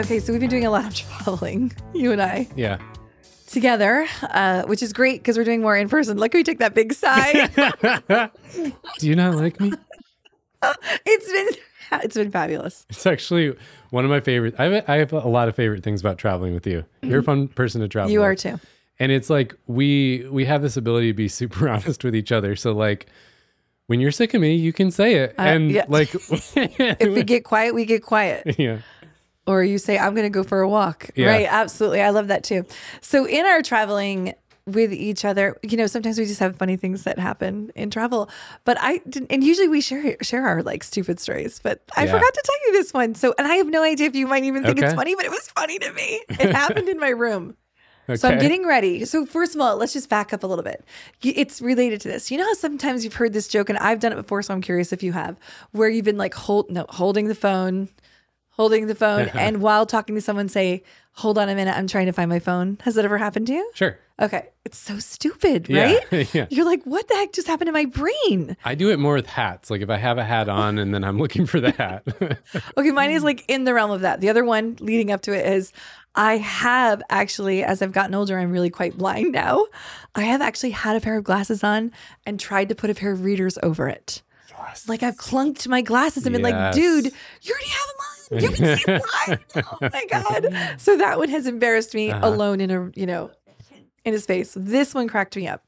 Okay, so we've been doing a lot of traveling, you and I, Yeah. together, uh, which is great because we're doing more in person. Look, we took that big sigh. Do you not like me? it's been it's been fabulous. It's actually one of my favorite. I have, I have a lot of favorite things about traveling with you. You're a fun person to travel. With. You are with. too. And it's like we we have this ability to be super honest with each other. So like when you're sick of me, you can say it. Uh, and yeah. like If we get quiet, we get quiet. yeah. Or you say, I'm going to go for a walk. Yeah. Right. Absolutely. I love that too. So, in our traveling with each other, you know, sometimes we just have funny things that happen in travel. But I didn't, and usually we share share our like stupid stories. But I Yeah. forgot to tell you this one. So, and I have no idea if you might even think it's funny, but it was funny to me. It happened in my room. Okay. So I'm getting ready. So first of all, let's just back up a little bit. It's related to this. You know how sometimes you've heard this joke, and I've done it before, so I'm curious if you have, where you've been like hold no holding the phone, holding the phone, and while talking to someone, say, "Hold on a minute, I'm trying to find my phone." Has that ever happened to you? Sure. Okay, it's so stupid, right? Yeah. You're like, what the heck just happened to my brain? I do it more with hats. Like if I have a hat on and then I'm looking for the hat. Okay, mine is like in the realm of that. The other one leading up to it is I have actually, as I've gotten older, I'm really quite blind now. I have actually had a pair of glasses on and tried to put a pair of readers over it. Yes. Like I've clunked my glasses and been like, dude, you already have them on. You can see blind. Oh my God. So that one has embarrassed me Uh-huh. alone in a, you know, in his face. This one cracked me up.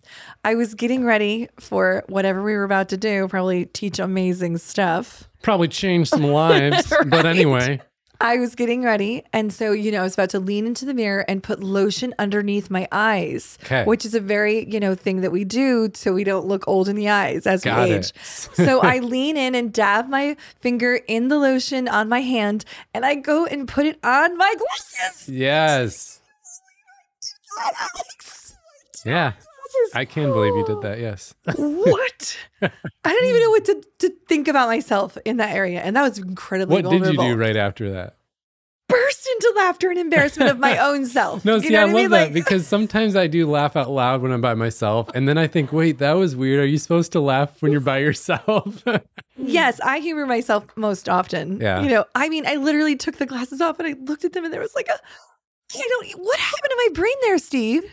I was getting ready for whatever we were about to do, probably teach amazing stuff. Probably change some lives. But anyway. I was getting ready. And so, you know, I was about to lean into the mirror and put lotion underneath my eyes, Okay. which is a very, you know, thing that we do so we don't look old in the eyes as Got we age. so I lean in and dab my finger in the lotion on my hand and I go and put it on my glasses. Yes. Yeah. I can believe you did that. Yes. What? I don't even know what to, to think about myself in that area. And that was incredibly What did you do right after that? Burst into laughter and embarrassment of my own self. No, You see, know I love mean? that Like- because sometimes I do laugh out loud when I'm by myself. And then I think, wait, that was weird. Are you supposed to laugh when you're by yourself? Yes, I humor myself most often. Yeah. You know, I mean, I literally took the glasses off and I looked at them and there was like a, I don't, what happened to my brain there, Steve?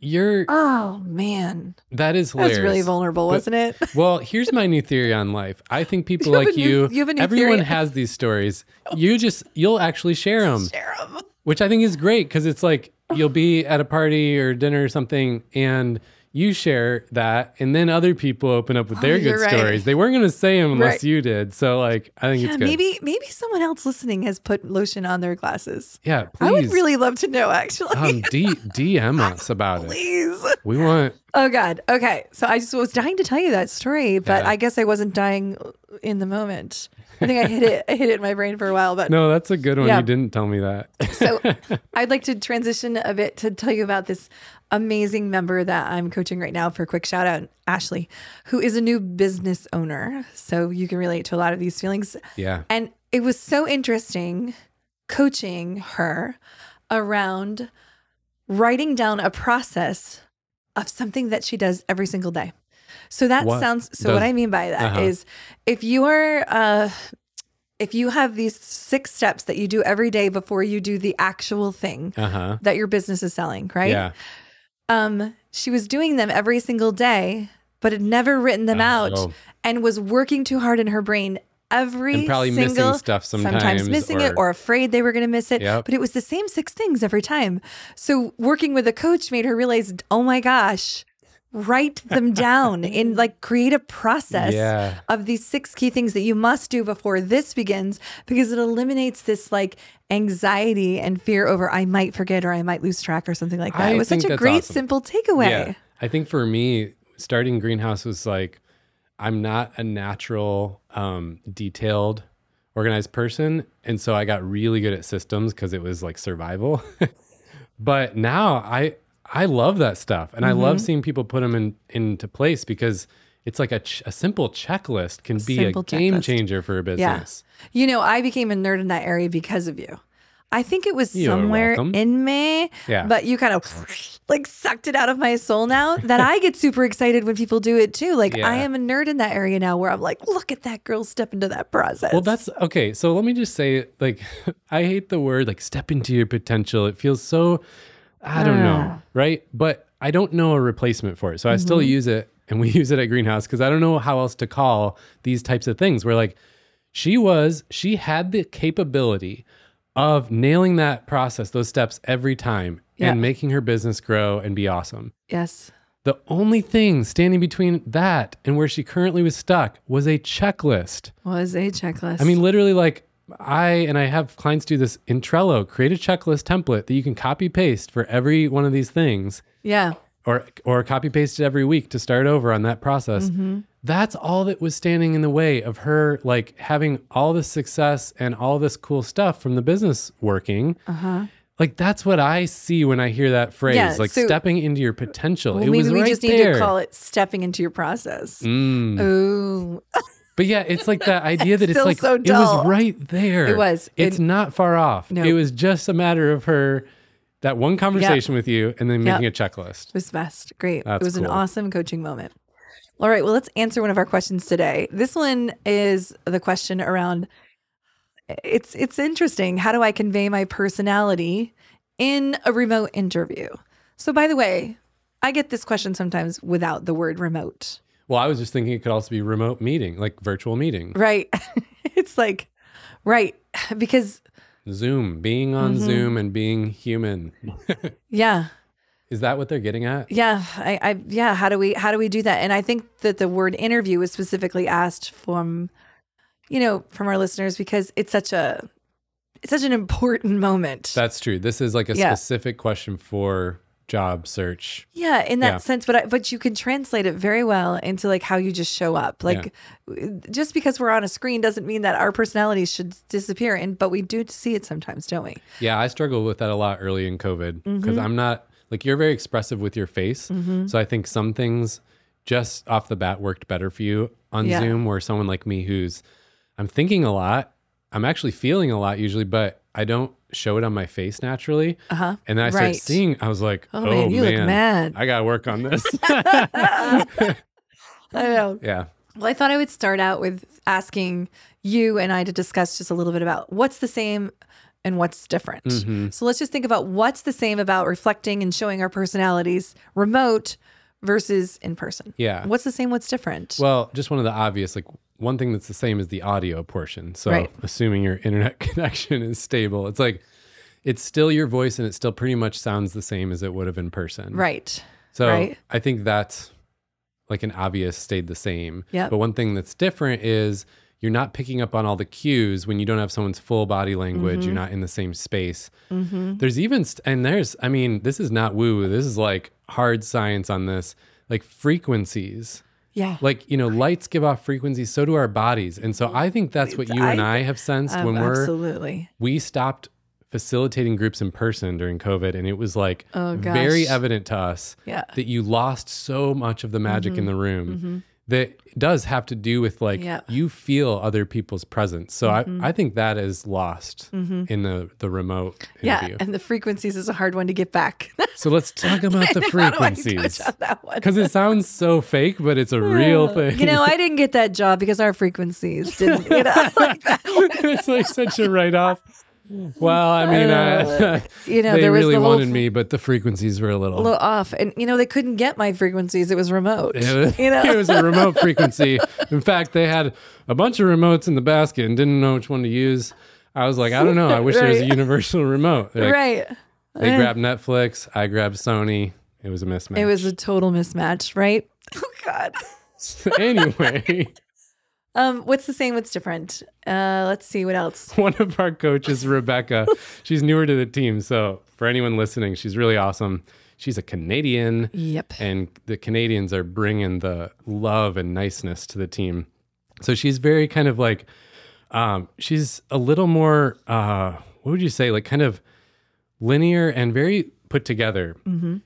You're, Oh, man. that is That was really vulnerable, But- wasn't it? Well, here's my new theory on life. I think people You like new- you, you have a new everyone theory? has these stories. You just, you'll actually share them, Share 'em. which I think is great because it's like you'll be at a party or dinner or something and you share that and then other people open up with Oh, their good right. stories. They weren't going to say them unless Right. you did. So like, I think Yeah, it's good. maybe, maybe someone else listening has put lotion on their glasses. yeah, please. I would really love to know, actually. um, D- DM us about it. Please. We want Oh God. Okay. So I just was dying to tell you that story, but Yeah. I guess I wasn't dying in the moment. I think I hit it. I hit it in my brain for a while, but no. That's a good one. Yeah. You didn't tell me that. So I'd like to transition a bit to tell you about this amazing member that I'm coaching right now for a quick shout out, Ashley, who is a new business owner. So you can relate to a lot of these feelings. yeah. And it was so interesting coaching her around writing down a process of something that she does every single day. So that What sounds so does- what I mean by that is Uh-huh. if you are uh if you have these six steps that you do every day before you do the actual thing Uh huh. that your business is selling, right? Yeah. Um she was doing them every single day but had never written them out Oh. and was working too hard in her brain every And probably single missing stuff sometimes, missing it or- or afraid they were going to miss it Yep. but it was the same six things every time so working with a coach made her realize oh my gosh write them down in like create a process Yeah. of these six key things that you must do before this begins because it eliminates this like anxiety and fear over I might forget or I might lose track or something like that. I it was such a great awesome. simple takeaway. Yeah. I think for me, starting Greenhouse was like, I'm not a natural, um, detailed, organized person. And so I got really good at systems because it was like survival. but now I, I love that stuff. And I Mm-hmm. love seeing people put them in, into place because it's like a, ch- a simple checklist can be Simple a game checklist. changer for a business. Yeah. You know, I became a nerd in that area because of you. I think it was You're somewhere welcome. in May, Yeah. but you kind of like sucked it out of my soul now that I get super excited when people do it too. Like Yeah. I am a nerd in that area now where I'm like, look at that girl step into that process. Well, that's okay. So let me just say, like, I hate the word like step into your potential. It feels so, I don't know, ah. right? But I don't know a replacement for it. So I still mm-hmm. use it and we use it at Greenhouse because I don't know how else to call these types of things where, like, she was, she had the capability of nailing that process, those steps every time Yeah. and making her business grow and be awesome. yes. The only thing standing between that and where she currently was stuck was a checklist. Was a checklist. I mean, literally, like I and I have clients do this in Trello. Create a checklist template that you can copy paste for every one of these things, yeah. or or copy paste it every week to start over on that process. Mm-hmm. That's all that was standing in the way of her like having all this success and all this cool stuff from the business working. Uh-huh. Like that's what I see when I hear that phrase, Yeah, like so- stepping into your potential. Well, it maybe was we right just need there. to call it stepping into your process. Mm. Ooh. But yeah, it's like that idea that it's still like so it was right there. It was. It's It- not far off. No. It was just a matter of her that one conversation with you and then Yep. making a checklist. It was best. Great. That's it was an awesome coaching moment. All right. Well, let's answer one of our questions today. This one is the question around it's it's interesting. How do I convey my personality in a remote interview? So by the way, I get this question sometimes without the word remote. Well, I was just thinking it could also be remote meeting, like virtual meeting, Right. it's like right because Zoom, being on Mm-hmm. Zoom and being human. yeah, Is that what they're getting at? Yeah, I, I yeah, how do we how do we do that? And I think that the word interview was specifically asked from you know, from our listeners because it's such a it's such an important moment. That's true. This is like a Yeah. specific question for job search. yeah, in that Yeah. sense, but I, but you can translate it very well into like how you just show up. Like just because we're on a screen doesn't mean that our personalities should disappear and but we do see it sometimes, don't we? Yeah, I struggled with that a lot early in COVID because Mm-hmm. I'm not like you're very expressive with your face. So I think some things just off the bat worked better for you on Yeah. Zoom, where someone like me who's I'm thinking a lot, I'm actually feeling a lot usually, but I don't show it on my face naturally. Uh-huh. And then I started Right. seeing, I was like, Oh, oh, man, you look mad." I gotta work on this. I know. yeah. Well, I thought I would start out with asking you and I to discuss just a little bit about what's the same and what's different. Mm-hmm. So let's just think about what's the same about reflecting and showing our personalities remote versus in person. Yeah. What's the same? What's different? Well, just one of the obvious, like one thing that's the same is the audio portion. So, Right. assuming your internet connection is stable, it's like it's still your voice and it still pretty much sounds the same as it would have in person. right. So, right. I think that's like an obvious stayed the same. Yeah. But one thing that's different is you're not picking up on all the cues when you don't have someone's full body language. Mm-hmm. You're not in the same space. There's even, st- and there's, I mean, this is not woo. This is like hard science on this, like frequencies Yeah. like you know lights give off frequencies so do our bodies and so i think that's what you and i have sensed Um, when we're absolutely. we stopped facilitating groups in person during covid and it was like Oh, very evident to us Yeah. Mm-hmm. that you lost so much of the magic in the room that does have to do with like Yeah. you feel other people's presence so Mm-hmm. I, I think that is lost in the the remote Yeah. interview And the frequencies is a hard one to get back. so let's talk about the How do I frequencies on because it sounds so fake but it's a real thing You know, I didn't get that job because our frequencies didn't, you know, like that. it's like such a write off. Well, I mean, uh, You know, they there was really the wanted me, but the frequencies were a little. a little off. And, you know, they couldn't get my frequencies. It was remote. it, was, you know? it was a remote frequency. In fact, they had a bunch of remotes in the basket and didn't know which one to use. I was like, I don't know. I wish there was a universal remote. Like, right. They grabbed Netflix. I grabbed Sony. It was a mismatch. It was a total mismatch, right? Oh God. anyway. Um, what's the same? What's different? Uh, let's see what else. one of our coaches, Rebecca, she's newer to the team. So for anyone listening, she's really awesome. She's a Canadian. Yep. and the Canadians are bringing the love and niceness to the team. So she's very kind of like, um, she's a little more, uh, what would you say, like kind of linear and very put together.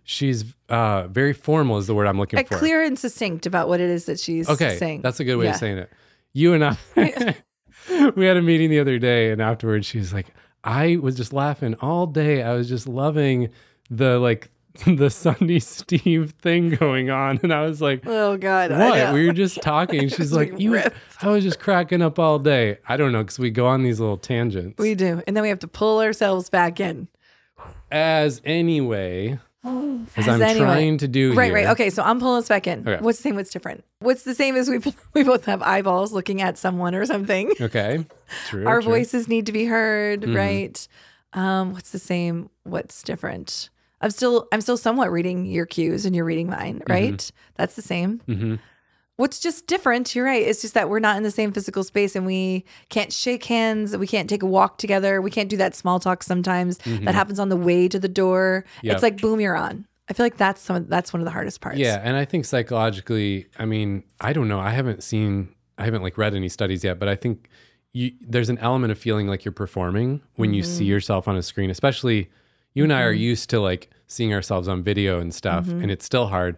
She's uh, very formal, is the word I'm looking Uh, for. clear and succinct about what it is that she's okay, saying. that's a good way Yeah. of saying it. You and I, we had a meeting the other day, and afterwards, she was like, I was just laughing all day. I was just loving the like the Sunday Steve thing going on. And I was like, Oh God. What? We were just talking. She's like, you, ripped. I was just cracking up all day. I don't know, because we go on these little tangents. We do. And then we have to pull ourselves back in. As anyway, as I'm anyway. trying to do Right, here. right. Okay, so I'm pulling us back in. Okay. What's the same? What's different? What's the same as we we both have eyeballs looking at someone or something. Okay. True. Our true. voices need to be heard, Mhm. right? Um, what's the same? What's different? I'm still I'm still somewhat reading your cues and you're reading mine, Mm-hmm. right? That's the same. Mhm. What's just different, you're right. It's just that we're not in the same physical space and we can't shake hands. We can't take a walk together. We can't do that small talk sometimes that happens on the way to the door. Mm-hmm. Yep. It's like boom, you're on. I feel like that's some that's one of the hardest parts. Yeah, and I think psychologically, I mean, I don't know. I haven't seen, I haven't like read any studies yet, but I think you, there's an element of feeling like you're performing when you Mm-hmm. see yourself on a screen. Especially, you and I are used to like seeing ourselves on video and stuff, Mm-hmm. and it's still hard.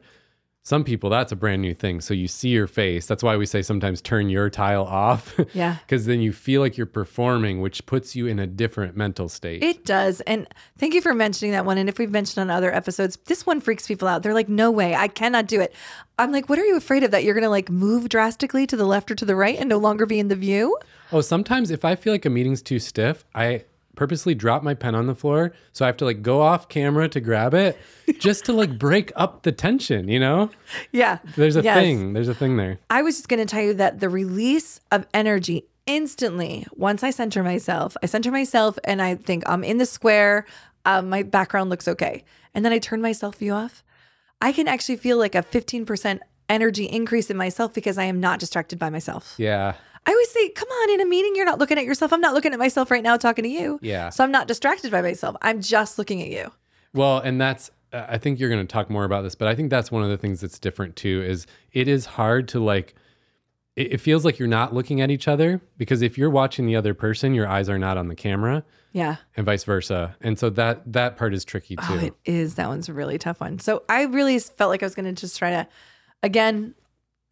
Some people, that's a brand new thing. So you see your face. That's why we say sometimes turn your tile off. Yeah. Because then you feel like you're performing, which puts you in a different mental state. It does. And thank you for mentioning that one. And if we've mentioned on other episodes, this one freaks people out. They're like, no way, I cannot do it. I'm like, what are you afraid of? That you're going to like move drastically to the left or to the right and no longer be in the view? Oh, sometimes if I feel like a meeting's too stiff, I purposely drop my pen on the floor. So I have to like go off camera to grab it just to like break up the tension, you know? Yeah. There's a Yes. thing. There's a thing there. I was just going to tell you that the release of energy instantly, once I center myself, I center myself and I think I'm in the square, um, my background looks okay. And then I turn my self view off. I can actually feel like a 15% energy increase in myself because I am not distracted by myself. Yeah. I always say, come on, in a meeting, you're not looking at yourself. I'm not looking at myself right now talking to you. Yeah. So I'm not distracted by myself. I'm just looking at you. Well, and that's, uh, I think you're going to talk more about this, but I think that's one of the things that's different too is it is hard to like, it, it feels like you're not looking at each other because if you're watching the other person, your eyes are not on the camera Yeah. and vice versa. And so that, that part is tricky too. Oh, it is. That one's a really tough one. So I really felt like I was going to just try to, again,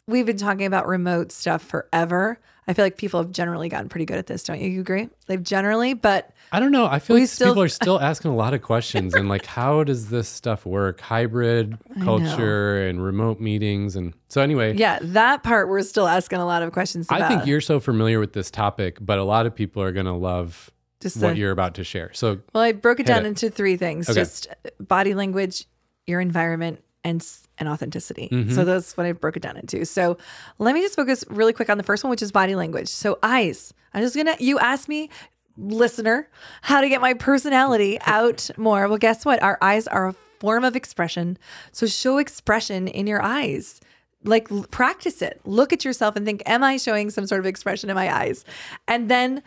we've been talking about remote stuff forever. I feel like people have generally gotten pretty good at this. Don't you You agree? They've generally, but I don't know. I feel like still- people are still asking a lot of questions and like, how does this stuff work? Hybrid culture and remote meetings. And so, anyway, yeah, that part we're still asking a lot of questions about. I think you're so familiar with this topic, but a lot of people are going to love Just what you're about to share. So, Well, I broke it down it. into three things: Okay. just body language, your environment, and and authenticity. Mm-hmm. So that's what I broke it down into. So let me just focus really quick on the first one, which is body language. So eyes. I'm just gonna. You asked me, listener, how to get my personality out more. Well, guess what? Our eyes are a form of expression. So show expression in your eyes. Like practice it. Look at yourself and think, am I showing some sort of expression in my eyes? And then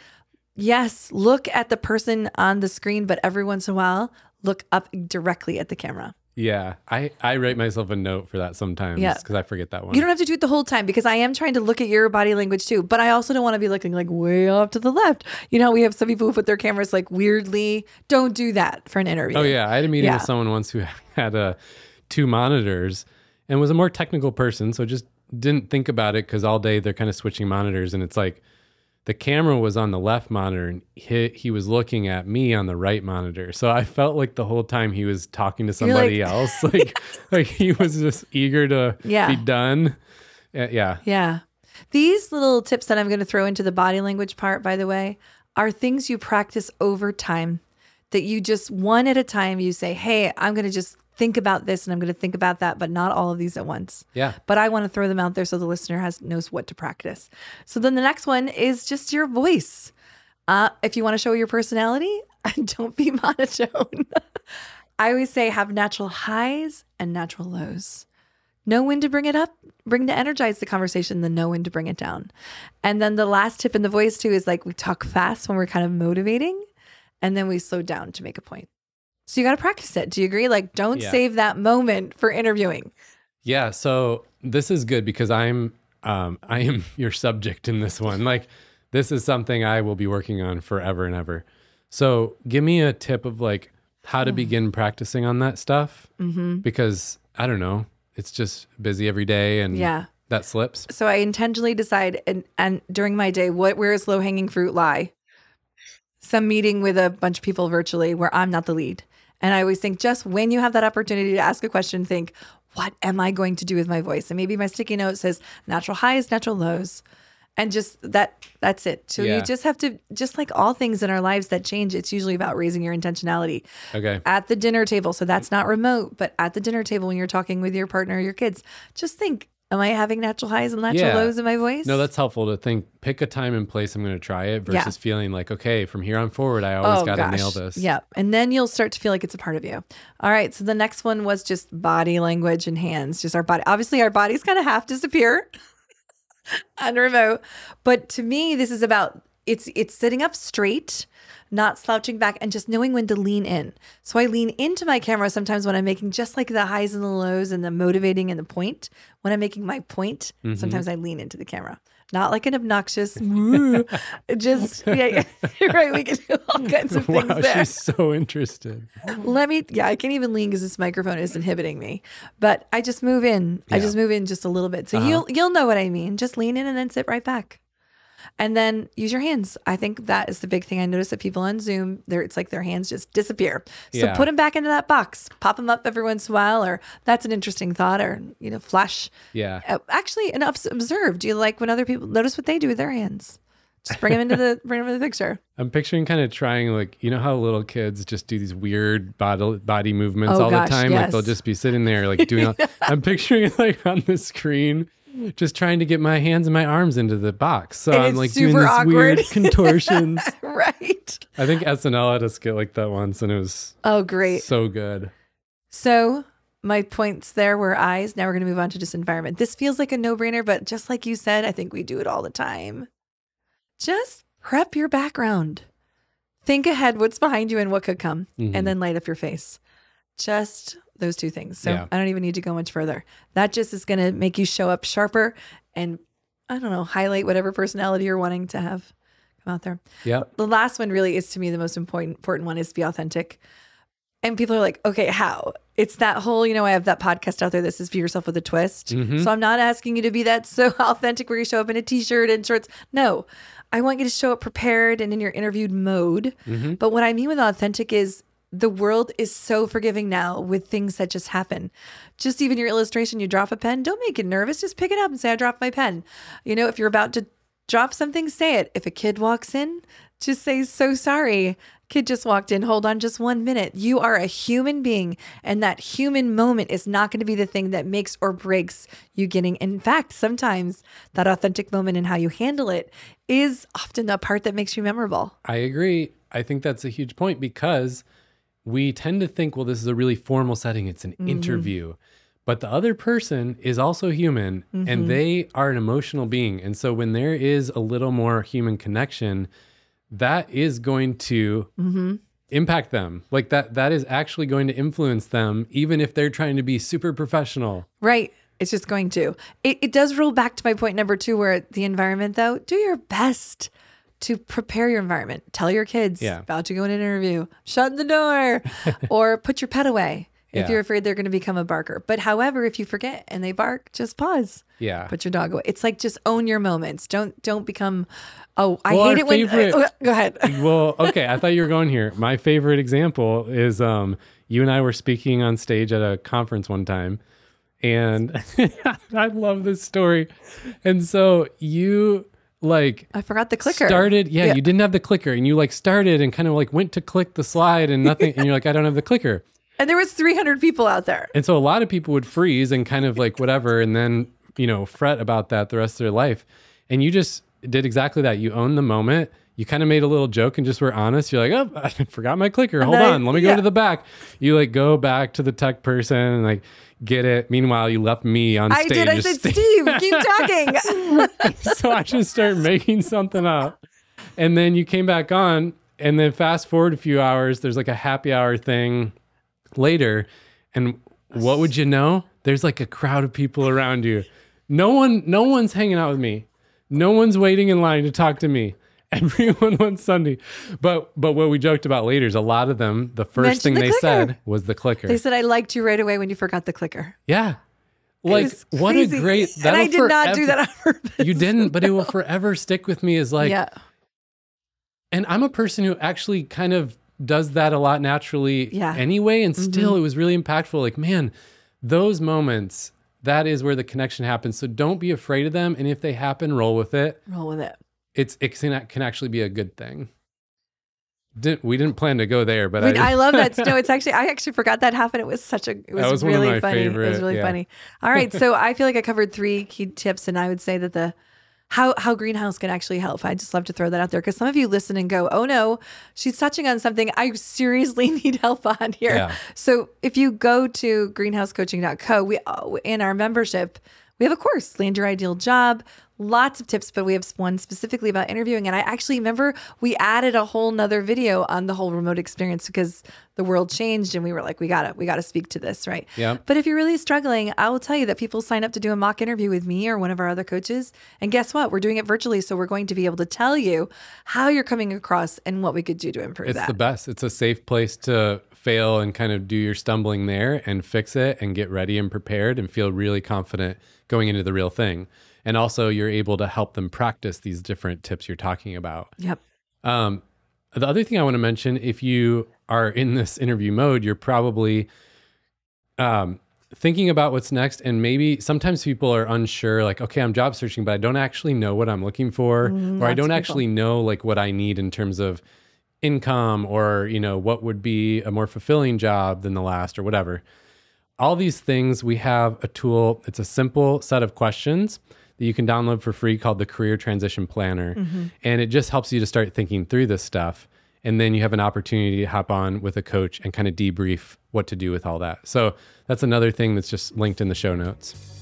Yes, look at the person on the screen, but every once in a while, look up directly at the camera. Yeah, I, I write myself a note for that sometimes Yeah. because I forget that one. You don't have to do it the whole time because I am trying to look at your body language too, but I also don't want to be looking like way off to the left. You know, we have some people who put their cameras like weirdly. Don't do that for an interview. Oh yeah, I had a meeting Yeah. with someone once who had uh, two monitors and was a more technical person, so just didn't think about it because all day they're kind of switching monitors, and it's like the camera was on the left monitor and he, he was looking at me on the right monitor. So I felt like the whole time he was talking to somebody like- else, like like he was just eager to Yeah. be done. Uh, yeah, Yeah. These little tips that I'm going to throw into the body language part, by the way, are things you practice over time that you just one at a time, you say, Hey, I'm going to just think about this and I'm going to think about that, but not all of these at once. yeah. But I want to throw them out there so the listener has knows what to practice. So then the next one is just your voice. Uh, if you want to show your personality, don't be monotone. I always say have natural highs and natural lows. Know when to bring it up, bring to energize the conversation, then know when to bring it down. And then the last tip in the voice too is like we talk fast when we're kind of motivating, and then we slow down to make a point. So you got to practice it. Do you agree? Like, don't Yeah. save that moment for interviewing. Yeah, so this is good because I'm um I am your subject in this one. Like this is something I will be working on forever and ever. So give me a tip of like how to begin practicing on that stuff mm-hmm. because I don't know, it's just busy every day and Yeah. that slips. So I intentionally decide and and during my day what where is low hanging fruit lie. some meeting with a bunch of people virtually where I'm not the lead. And I always think just when you have that opportunity to ask a question, think, what am I going to do with my voice? And maybe my sticky note says natural highs, natural lows. And just that that's it. So Yeah. you just have to just like all things in our lives that change, it's usually about raising your intentionality Okay. at the dinner table. So that's not remote, but at the dinner table when you're talking with your partner or your kids, just think, am I having natural highs and natural Yeah. lows in my voice? No, that's helpful to think. Pick a time and place I'm going to try it versus feeling like, okay, from here on forward, I always oh, got to nail this. Oh, Yeah. And then you'll start to feel like it's a part of you. All right. So the next one was just body language and hands, just our body. Obviously, our bodies kind of half disappear on remote. But to me, this is about it's it's sitting up straight, not slouching back, and just knowing when to lean in. So I lean into my camera sometimes when I'm making just like the highs and the lows and the motivating and the point. When I'm making my point, Mm-hmm. sometimes I lean into the camera. Not like an obnoxious, just yeah, yeah, you're right. We can do all kinds of things Wow, there. she's so interested. Let me, yeah, I can't even lean because this microphone is inhibiting me. But I just move in. I just move in just a little bit. So Uh-huh. you'll you'll know what I mean. Just lean in and then sit right back. And then use your hands. I think that is the big thing. I notice that people on Zoom, there it's like their hands just disappear. So Yeah. put them back into that box. Pop them up every once in a while, or that's an interesting thought, or you know, flash. Yeah. Uh, Actually, and observe. Do you like when other people notice what they do with their hands? Just bring them into the bring them into the picture. I'm picturing kind of trying like you know how little kids just do these weird body body movements Oh, all gosh, the time. Like they'll just be sitting there like doing. all, I'm picturing it like on the screen, just trying to get my hands and my arms into the box. So And I'm like doing this awkward. weird contortions. right. I think SNL had a skit like that once, and it was Oh, great. so good. So my points there were eyes. Now we're going to move on to just environment. This feels like a no brainer, but just like you said, I think we do it all the time. Just prep your background. Think ahead what's behind you and what could come, Mhm. and then light up your face. Just those two things. So Yeah. I don't even need to go much further. That just is going to make you show up sharper and I don't know, highlight whatever personality you're wanting to have come out there. Yeah. The last one really is to me the most important important one is be authentic. And people are like, okay, how? It's that whole, you know, I have that podcast out there. This is be yourself with a twist. Mhm. So I'm not asking you to be that so authentic where you show up in a t-shirt and shorts. No, I want you to show up prepared and in your interviewed mode. Mm-hmm. But what I mean with authentic is the world is so forgiving now with things that just happen. Just even your illustration, you drop a pen, don't make it nervous. Just pick it up and say, I dropped my pen. You know, if you're about to drop something, say it. If a kid walks in, just say, so sorry. Kid just walked in. Hold on just one minute. You are a human being, and that human moment is not going to be the thing that makes or breaks you getting. In fact, sometimes that authentic moment and how you handle it is often the part that makes you memorable. I agree. I think that's a huge point because we tend to think, well, this is a really formal setting, it's an Mm-hmm. interview. But the other person is also human Mm-hmm. and they are an emotional being. And so when there is a little more human connection, that is going to Mm-hmm. impact them. Like that that is actually going to influence them even if they're trying to be super professional. Right. It's just going to. It, it does roll back to my point number two, where the environment, though, do your best to prepare your environment. Tell your kids, Yeah. about to go in an interview, shut the door, or put your pet away if Yeah. you're afraid they're going to become a barker. But however, if you forget and they bark, just pause. Yeah. Put your dog away. It's like just own your moments. Don't don't become. Oh, I Well, hate it when. favorite- oh, go ahead. well, okay, I thought you were going here. My favorite example is um you and I were speaking on stage at a conference one time and I love this story. And so you like I forgot the clicker. started yeah, Yeah. you didn't have the clicker and you like started and kind of like went to click the slide and nothing and you're like I don't have the clicker. and there was 300 people out there. And so a lot of people would freeze and kind of like whatever and then, you know, fret about that the rest of their life. And you just did exactly that. You owned the moment. You kind of made a little joke and just were honest. You're like, oh, I forgot my clicker. Hold I- on. Let me go to the back. You like go back to the tech person and like get it. Meanwhile, you left me on stage. I did. I said, Steve, keep talking. so I just start making something up. And then you came back on. And then fast forward a few hours, there's like a happy hour thing later. And what would you know? There's like a crowd of people around you. No one, no one's hanging out with me. No one's waiting in line to talk to me. Everyone wants Sunday. But but what we joked about later is a lot of them, the first Mention thing the they clicker. said was the clicker. they said, I liked you right away when you forgot the clicker. yeah. Like what crazy. a great And I did not do that on purpose. You didn't, but it will forever stick with me as like yeah. And I'm a person who actually kind of does that a lot naturally Yeah. Mm-hmm. anyway. And still, it was really impactful. Like, man, those moments, that is where the connection happens. So don't be afraid of them. And if they happen, roll with it. Roll with it. It's it can, can actually be a good thing. Didn't we didn't plan to go there, but I, mean, I, I love that. No, it's actually I actually forgot that happened. It was such a it was, was really funny. it was really yeah. funny. All right, so I feel like I covered three key tips, and I would say that the how how greenhouse can actually help. I just love to throw that out there because some of you listen and go, "Oh no, she's touching on something I seriously need help on here." Yeah. So if you go to greenhousecoaching.co, we uh, in our membership we have a course, Land Your Ideal Job. Lots of tips, but we have one specifically about interviewing. And I actually remember we added a whole nother video on the whole remote experience because the world changed and we were like, we gotta, we gotta speak to this, right? Yeah. But if you're really struggling, I will tell you that people sign up to do a mock interview with me or one of our other coaches. And guess what? We're doing it virtually. So we're going to be able to tell you how you're coming across and what we could do to improve it's that. the best. It's a safe place to fail and kind of do your stumbling there and fix it and get ready and prepared and feel really confident going into the real thing. And also, you're able to help them practice these different tips you're talking about. yep. Um, the other thing I want to mention, if you are in this interview mode, you're probably um, thinking about what's next. And maybe sometimes people are unsure, like, okay, I'm job searching, but I don't actually know what I'm looking for, or I Mm, don't of actually know like what I need in terms of income or, you know, what would be a more fulfilling job than the last or whatever. All these things, we have a tool. It's a simple set of questions that you can download for free called the Career Transition Planner. Mm-hmm. And it just helps you to start thinking through this stuff. And then you have an opportunity to hop on with a coach and kind of debrief what to do with all that. So that's another thing that's just linked in the show notes.